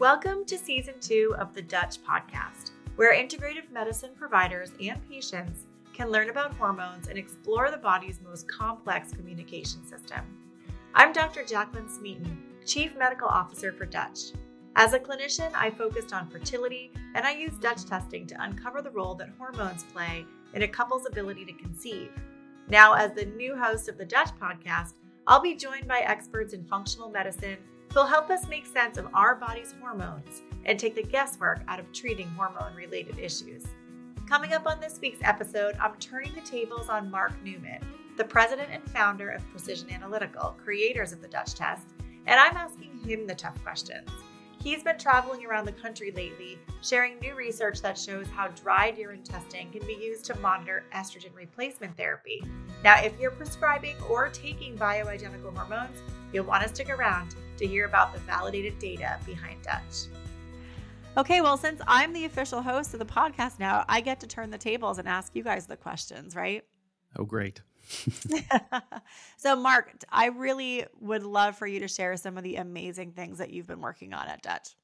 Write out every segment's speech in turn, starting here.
Welcome to season two of the Dutch podcast, where integrative medicine providers and patients can learn about hormones and explore the body's most complex communication system. I'm Dr. Jaclyn Smeaton, Chief Medical Officer for Dutch. As a clinician, I focused on fertility and I use Dutch testing to uncover the role that hormones play in a couple's ability to conceive. Now, as the new host of the Dutch podcast, I'll be joined by experts in functional medicine who'll help us make sense of our body's hormones and take the guesswork out of treating hormone related issues. Coming up on this week's episode, I'm turning the tables on Mark Newman, the president and founder of Precision Analytical, creators of the Dutch test, and I'm asking him the tough questions. He's been traveling around the country lately, sharing new research that shows how dried urine testing can be used to monitor estrogen replacement therapy. Now, if you're prescribing or taking bioidentical hormones, you'll want to stick around to hear about the validated data behind Dutch. Okay, well, since I'm the official host of the podcast now, I get to turn the tables and ask you guys the questions, right? Oh, great. so, Mark, I really would love for you to share some of the amazing things that you've been working on at Dutch.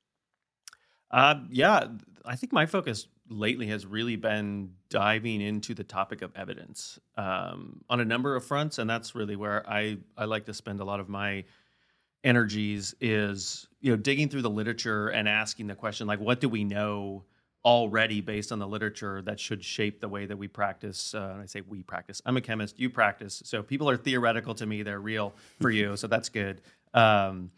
Uh, yeah, I think my focus lately has really been diving into the topic of evidence um, on a number of fronts, and that's really where I I like to spend a lot of my energies. Is you know digging through the literature and asking the question like, what do we know? Already based on the literature that should shape the way that we practice. Uh, I say we practice. I'm a chemist. You practice. So people are theoretical to me. They're real for you. So that's good. Um,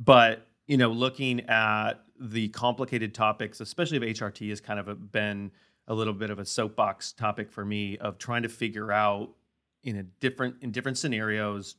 but you know, looking at the complicated topics, especially of HRT, has kind of a, been a little bit of a soapbox topic for me of trying to figure out in a different in different scenarios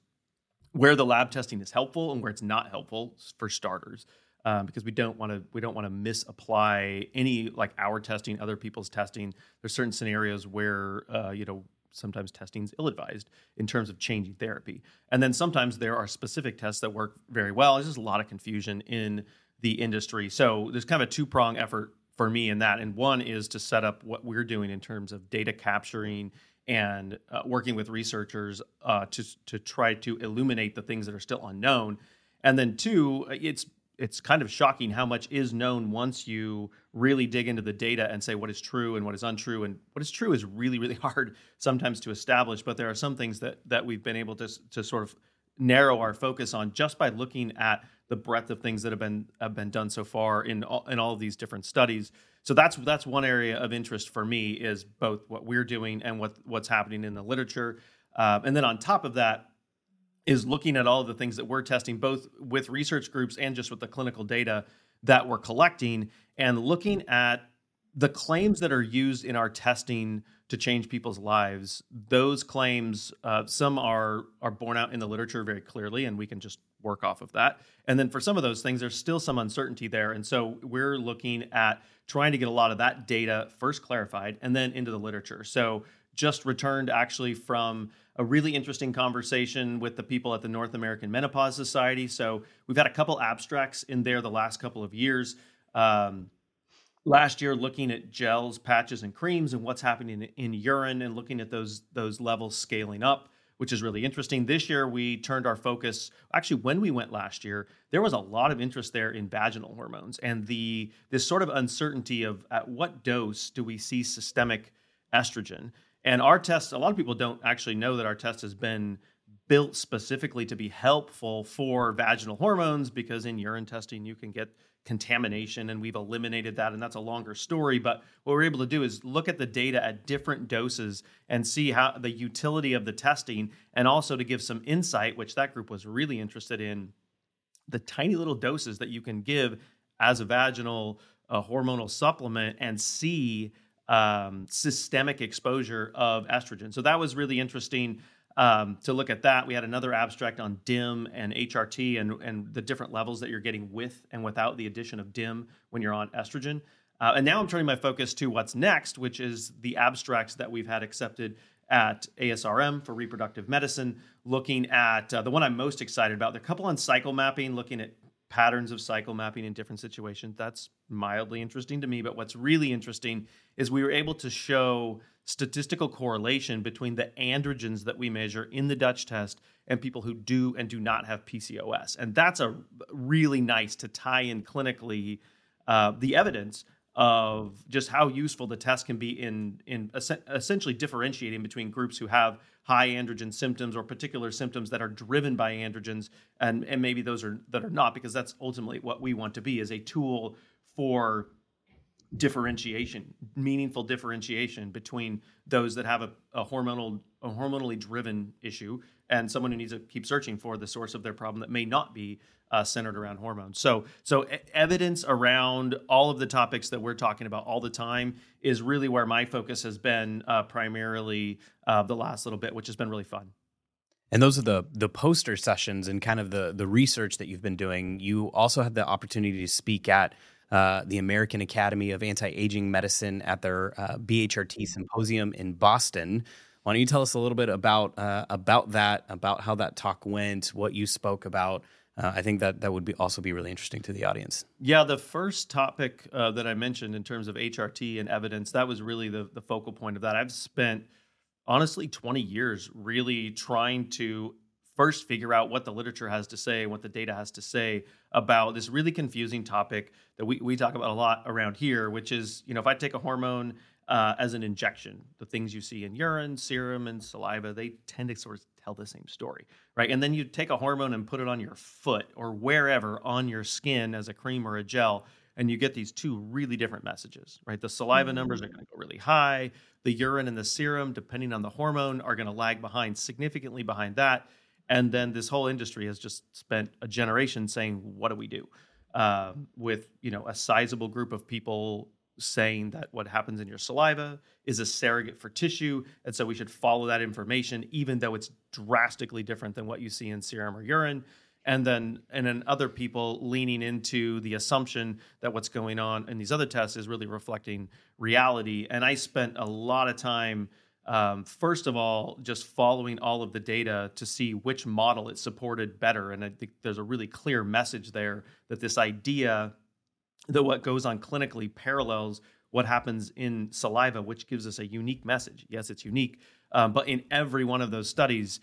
where the lab testing is helpful and where it's not helpful for starters um, because we don't want to we don't want to misapply any like our testing, other people's testing. There's certain scenarios where uh, you know sometimes testing is ill-advised in terms of changing therapy, and then sometimes there are specific tests that work very well. There's just a lot of confusion in the industry, so there's kind of a two-prong effort for me in that. And one is to set up what we're doing in terms of data capturing and uh, working with researchers uh, to to try to illuminate the things that are still unknown. And then two, it's it's kind of shocking how much is known once you really dig into the data and say what is true and what is untrue. And what is true is really really hard sometimes to establish but there are some things that that we've been able to to sort of narrow our focus on just by looking at the breadth of things that have been have been done so far in all, in all of these different studies. So that's that's one area of interest for me is both what we're doing and what what's happening in the literature. Uh, and then on top of that is looking at all the things that we're testing, both with research groups and just with the clinical data that we're collecting, and looking at the claims that are used in our testing to change people's lives. Those claims, uh, some are are borne out in the literature very clearly, and we can just work off of that. And then for some of those things, there's still some uncertainty there, and so we're looking at trying to get a lot of that data first clarified, and then into the literature. So just returned actually from a really interesting conversation with the people at the North American Menopause Society. So we've had a couple abstracts in there the last couple of years. Um, last year, looking at gels, patches, and creams, and what's happening in, in urine, and looking at those those levels scaling up, which is really interesting. This year, we turned our focus. Actually, when we went last year, there was a lot of interest there in vaginal hormones and the this sort of uncertainty of at what dose do we see systemic estrogen and our test, a lot of people don't actually know that our test has been built specifically to be helpful for vaginal hormones because in urine testing you can get contamination and we've eliminated that and that's a longer story. But what we're able to do is look at the data at different doses and see how the utility of the testing and also to give some insight which that group was really interested in the tiny little doses that you can give as a vaginal uh, hormonal supplement and see um, systemic exposure of estrogen. So that was really interesting um, to look at that. We had another abstract on DIM and HRT and, and the different levels that you're getting with and without the addition of DIM when you're on estrogen. Uh, and now I'm turning my focus to what's next, which is the abstracts that we've had accepted at ASRM for reproductive medicine, looking at uh, the one I'm most excited about. The couple on cycle mapping, looking at patterns of cycle mapping in different situations. That's mildly interesting to me. But what's really interesting is we were able to show statistical correlation between the androgens that we measure in the Dutch test and people who do and do not have PCOS. And that's a really nice to tie in clinically uh, the evidence of just how useful the test can be in in essentially differentiating between groups who have high androgen symptoms or particular symptoms that are driven by androgens and and maybe those are that are not because that's ultimately what we want to be is a tool for differentiation meaningful differentiation between those that have a, a hormonal a hormonally driven issue and someone who needs to keep searching for the source of their problem that may not be uh, centered around hormones. So, so evidence around all of the topics that we're talking about all the time is really where my focus has been uh, primarily uh, the last little bit, which has been really fun. And those are the the poster sessions and kind of the the research that you've been doing. You also had the opportunity to speak at uh, the American Academy of Anti Aging Medicine at their uh, BHRT symposium in Boston. Why don't you tell us a little bit about uh, about that, about how that talk went, what you spoke about, uh, I think that that would be also be really interesting to the audience. Yeah, the first topic uh, that I mentioned in terms of HRT and evidence, that was really the, the focal point of that. I've spent honestly 20 years really trying to first figure out what the literature has to say, what the data has to say about this really confusing topic that we, we talk about a lot around here, which is, you know, if I take a hormone uh, as an injection, the things you see in urine, serum, and saliva, they tend to sort of tell the same story, right? And then you take a hormone and put it on your foot or wherever on your skin as a cream or a gel, and you get these two really different messages, right? The saliva numbers are going to go really high. The urine and the serum, depending on the hormone, are going to lag behind significantly behind that. And then this whole industry has just spent a generation saying, "What do we do?" Uh, with you know a sizable group of people saying that what happens in your saliva is a surrogate for tissue. And so we should follow that information, even though it's drastically different than what you see in serum or urine. And then, and then other people leaning into the assumption that what's going on in these other tests is really reflecting reality. And I spent a lot of time, um, first of all, just following all of the data to see which model it supported better. And I think there's a really clear message there that this idea that what goes on clinically parallels what happens in saliva, which gives us a unique message. Yes, it's unique, um, but in every one of those studies,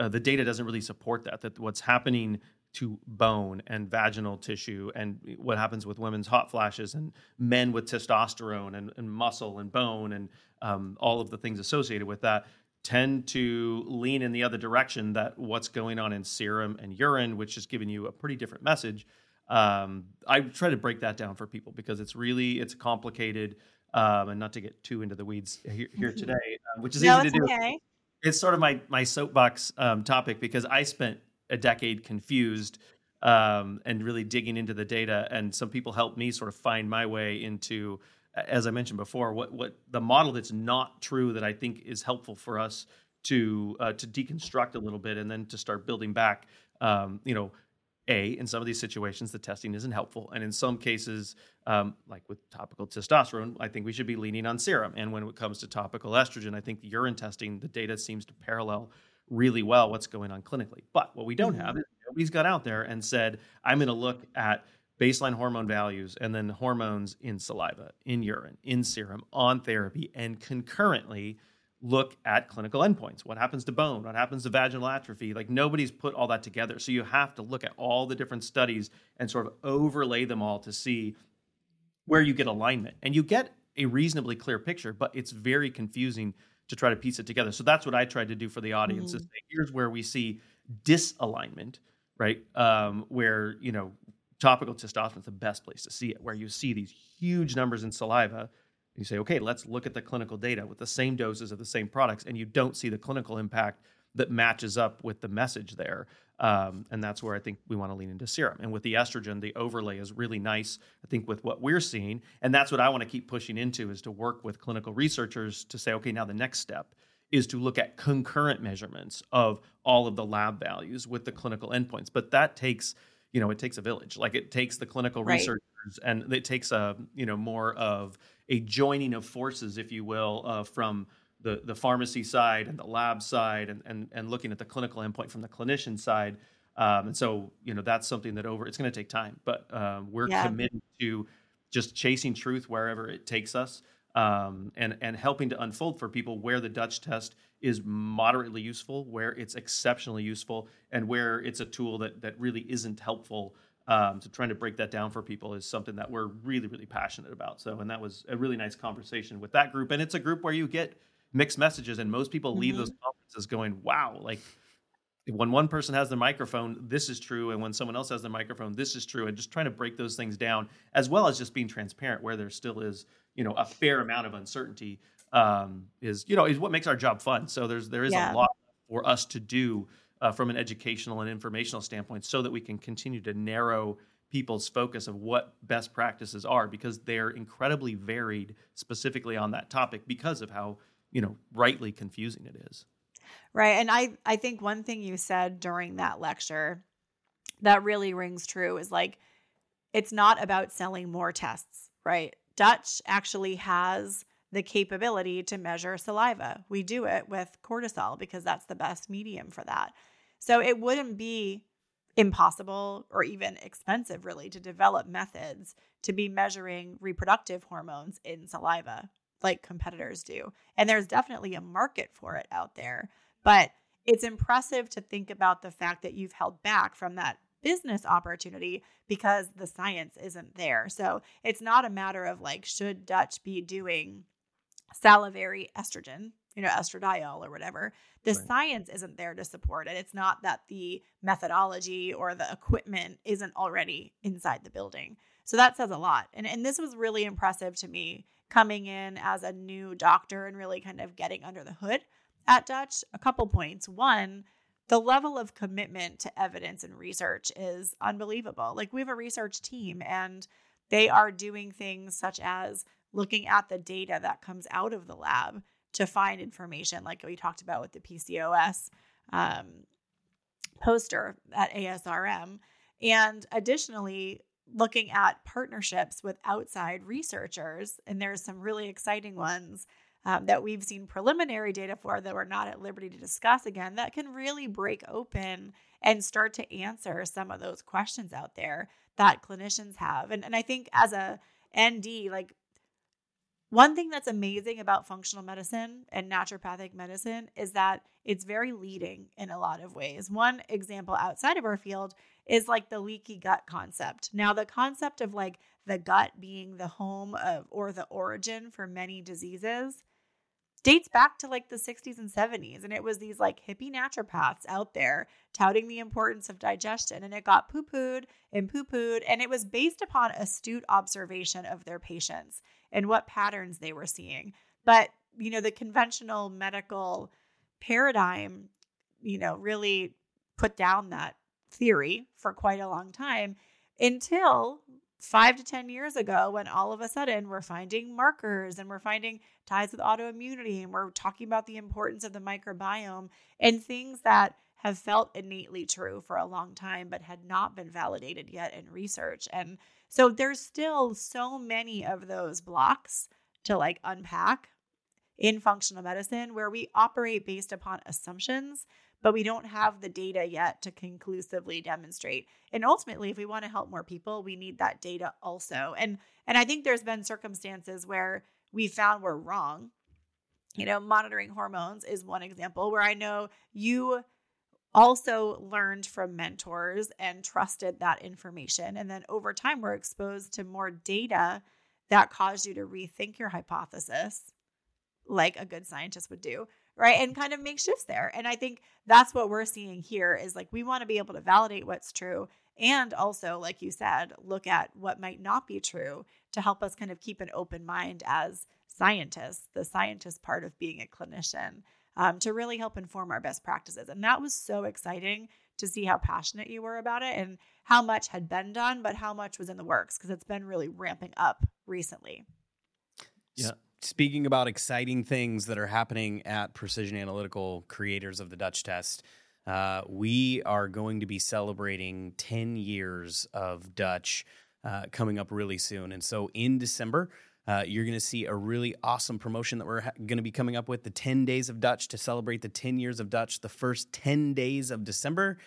uh, the data doesn't really support that. That what's happening to bone and vaginal tissue, and what happens with women's hot flashes, and men with testosterone and, and muscle and bone, and um, all of the things associated with that, tend to lean in the other direction. That what's going on in serum and urine, which is giving you a pretty different message um, I try to break that down for people because it's really it's complicated, um, and not to get too into the weeds here, here mm-hmm. today, uh, which is no, easy to do. Okay. It's sort of my my soapbox um, topic because I spent a decade confused um, and really digging into the data, and some people helped me sort of find my way into, as I mentioned before, what what the model that's not true that I think is helpful for us to uh, to deconstruct a little bit and then to start building back. Um, you know, a in some of these situations the testing isn't helpful and in some cases um, like with topical testosterone i think we should be leaning on serum and when it comes to topical estrogen i think the urine testing the data seems to parallel really well what's going on clinically but what we don't have mm-hmm. is nobody's got out there and said i'm going to look at baseline hormone values and then hormones in saliva in urine in serum on therapy and concurrently look at clinical endpoints. What happens to bone? What happens to vaginal atrophy? Like nobody's put all that together. So you have to look at all the different studies and sort of overlay them all to see where you get alignment. And you get a reasonably clear picture, but it's very confusing to try to piece it together. So that's what I tried to do for the audience mm-hmm. is say, here's where we see disalignment, right? Um, where, you know, topical testosterone is the best place to see it, where you see these huge numbers in saliva you say, okay, let's look at the clinical data with the same doses of the same products, and you don't see the clinical impact that matches up with the message there. Um, and that's where I think we want to lean into serum. And with the estrogen, the overlay is really nice, I think, with what we're seeing. And that's what I want to keep pushing into is to work with clinical researchers to say, okay, now the next step is to look at concurrent measurements of all of the lab values with the clinical endpoints. But that takes, you know, it takes a village. Like it takes the clinical right. researchers and it takes a, you know, more of a joining of forces, if you will, uh, from the, the pharmacy side and the lab side and, and, and looking at the clinical endpoint from the clinician side. Um, and so, you know, that's something that over, it's going to take time, but um, we're yeah. committed to just chasing truth wherever it takes us. um, and and helping to unfold for people where the Dutch test is moderately useful, where it's exceptionally useful, and where it's a tool that that really isn't helpful. Um, so trying to break that down for people is something that we're really really passionate about. So and that was a really nice conversation with that group, and it's a group where you get mixed messages, and most people leave mm-hmm. those conferences going, "Wow, like." when one person has the microphone, this is true, and when someone else has the microphone, this is true, and just trying to break those things down, as well as just being transparent where there still is, you know, a fair amount of uncertainty, um, is you know is what makes our job fun. So there's there is yeah. a lot for us to do uh, from an educational and informational standpoint, so that we can continue to narrow people's focus of what best practices are, because they're incredibly varied, specifically on that topic, because of how you know rightly confusing it is. Right. And I I think one thing you said during that lecture that really rings true is like it's not about selling more tests, right? Dutch actually has the capability to measure saliva. We do it with cortisol because that's the best medium for that. So it wouldn't be impossible or even expensive really to develop methods to be measuring reproductive hormones in saliva like competitors do. And there's definitely a market for it out there. But it's impressive to think about the fact that you've held back from that business opportunity because the science isn't there. So it's not a matter of like, should Dutch be doing salivary estrogen, you know, estradiol or whatever? The right. science isn't there to support it. It's not that the methodology or the equipment isn't already inside the building. So that says a lot. And, and this was really impressive to me coming in as a new doctor and really kind of getting under the hood at Dutch, a couple points. One, the level of commitment to evidence and research is unbelievable. Like, we have a research team and they are doing things such as looking at the data that comes out of the lab to find information, like we talked about with the PCOS um, poster at ASRM. And additionally, looking at partnerships with outside researchers. And there's some really exciting ones um, that we've seen preliminary data for that we're not at liberty to discuss again that can really break open and start to answer some of those questions out there that clinicians have. And, and I think as a ND, like one thing that's amazing about functional medicine and naturopathic medicine is that it's very leading in a lot of ways. One example outside of our field is like the leaky gut concept. Now, the concept of like the gut being the home of or the origin for many diseases dates back to like the 60s and 70s. And it was these like hippie naturopaths out there touting the importance of digestion. And it got poo pooed and poo pooed. And it was based upon astute observation of their patients and what patterns they were seeing. But, you know, the conventional medical paradigm, you know, really put down that theory for quite a long time until five to 10 years ago when all of a sudden we're finding markers and we're finding ties with autoimmunity and we're talking about the importance of the microbiome and things that have felt innately true for a long time but had not been validated yet in research. And so there's still so many of those blocks to like unpack in functional medicine where we operate based upon assumptions but we don't have the data yet to conclusively demonstrate. And ultimately, if we want to help more people, we need that data also. And and I think there's been circumstances where we found we're wrong. You know, monitoring hormones is one example where I know you also learned from mentors and trusted that information. And then over time, we're exposed to more data that caused you to rethink your hypothesis, like a good scientist would do right? And kind of make shifts there. And i think that's what we're seeing here is like we want to be able to validate what's true and also like you said look at what might not be true to help us kind of keep an open mind as scientists the scientist part of being a clinician um, to really help inform our best practices. And that was so exciting to see how passionate you were about it and how much had been done but how much was in the works because it's been really ramping up recently. Yeah. Speaking about exciting things that are happening at Precision Analytical, creators of the Dutch test, uh, we are going to be celebrating 10 years of Dutch uh, coming up really soon. And so in December, uh, you're going to see a really awesome promotion that we're ha- going to be coming up with the 10 days of Dutch to celebrate the 10 years of Dutch. The first 10 days of December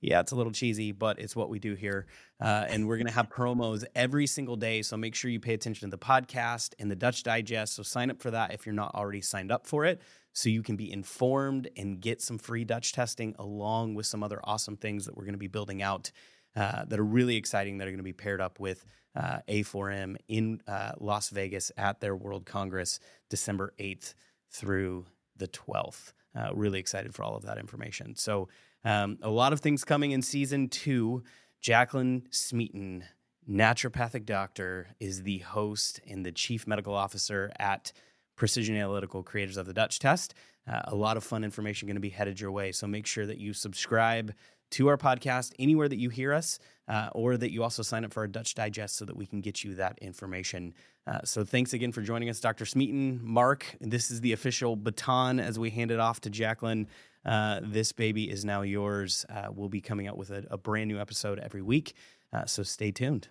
Yeah, it's a little cheesy, but it's what we do here. Uh, and we're going to have promos every single day. So make sure you pay attention to the podcast and the Dutch Digest. So sign up for that if you're not already signed up for it so you can be informed and get some free Dutch testing along with some other awesome things that we're going to be building out uh, that are really exciting that are going to be paired up with uh, A4M in uh, Las Vegas at their World Congress December 8th through the 12th. Uh, really excited for all of that information. So, um, a lot of things coming in season two. Jaclyn Smeaton, naturopathic doctor, is the host and the chief medical officer at Precision Analytical, creators of the Dutch test. Uh, a lot of fun information going to be headed your way. So make sure that you subscribe to our podcast anywhere that you hear us, uh, or that you also sign up for our Dutch Digest so that we can get you that information. Uh, so thanks again for joining us, Dr. Smeaton. Mark, this is the official baton as we hand it off to Jaclyn. Uh, this baby is now yours. Uh, we'll be coming out with a, a, brand new episode every week. Uh, so stay tuned.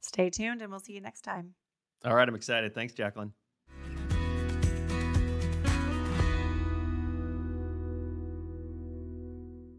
Stay tuned, and we'll see you next time. All right, I'm excited. Thanks, Jaclyn.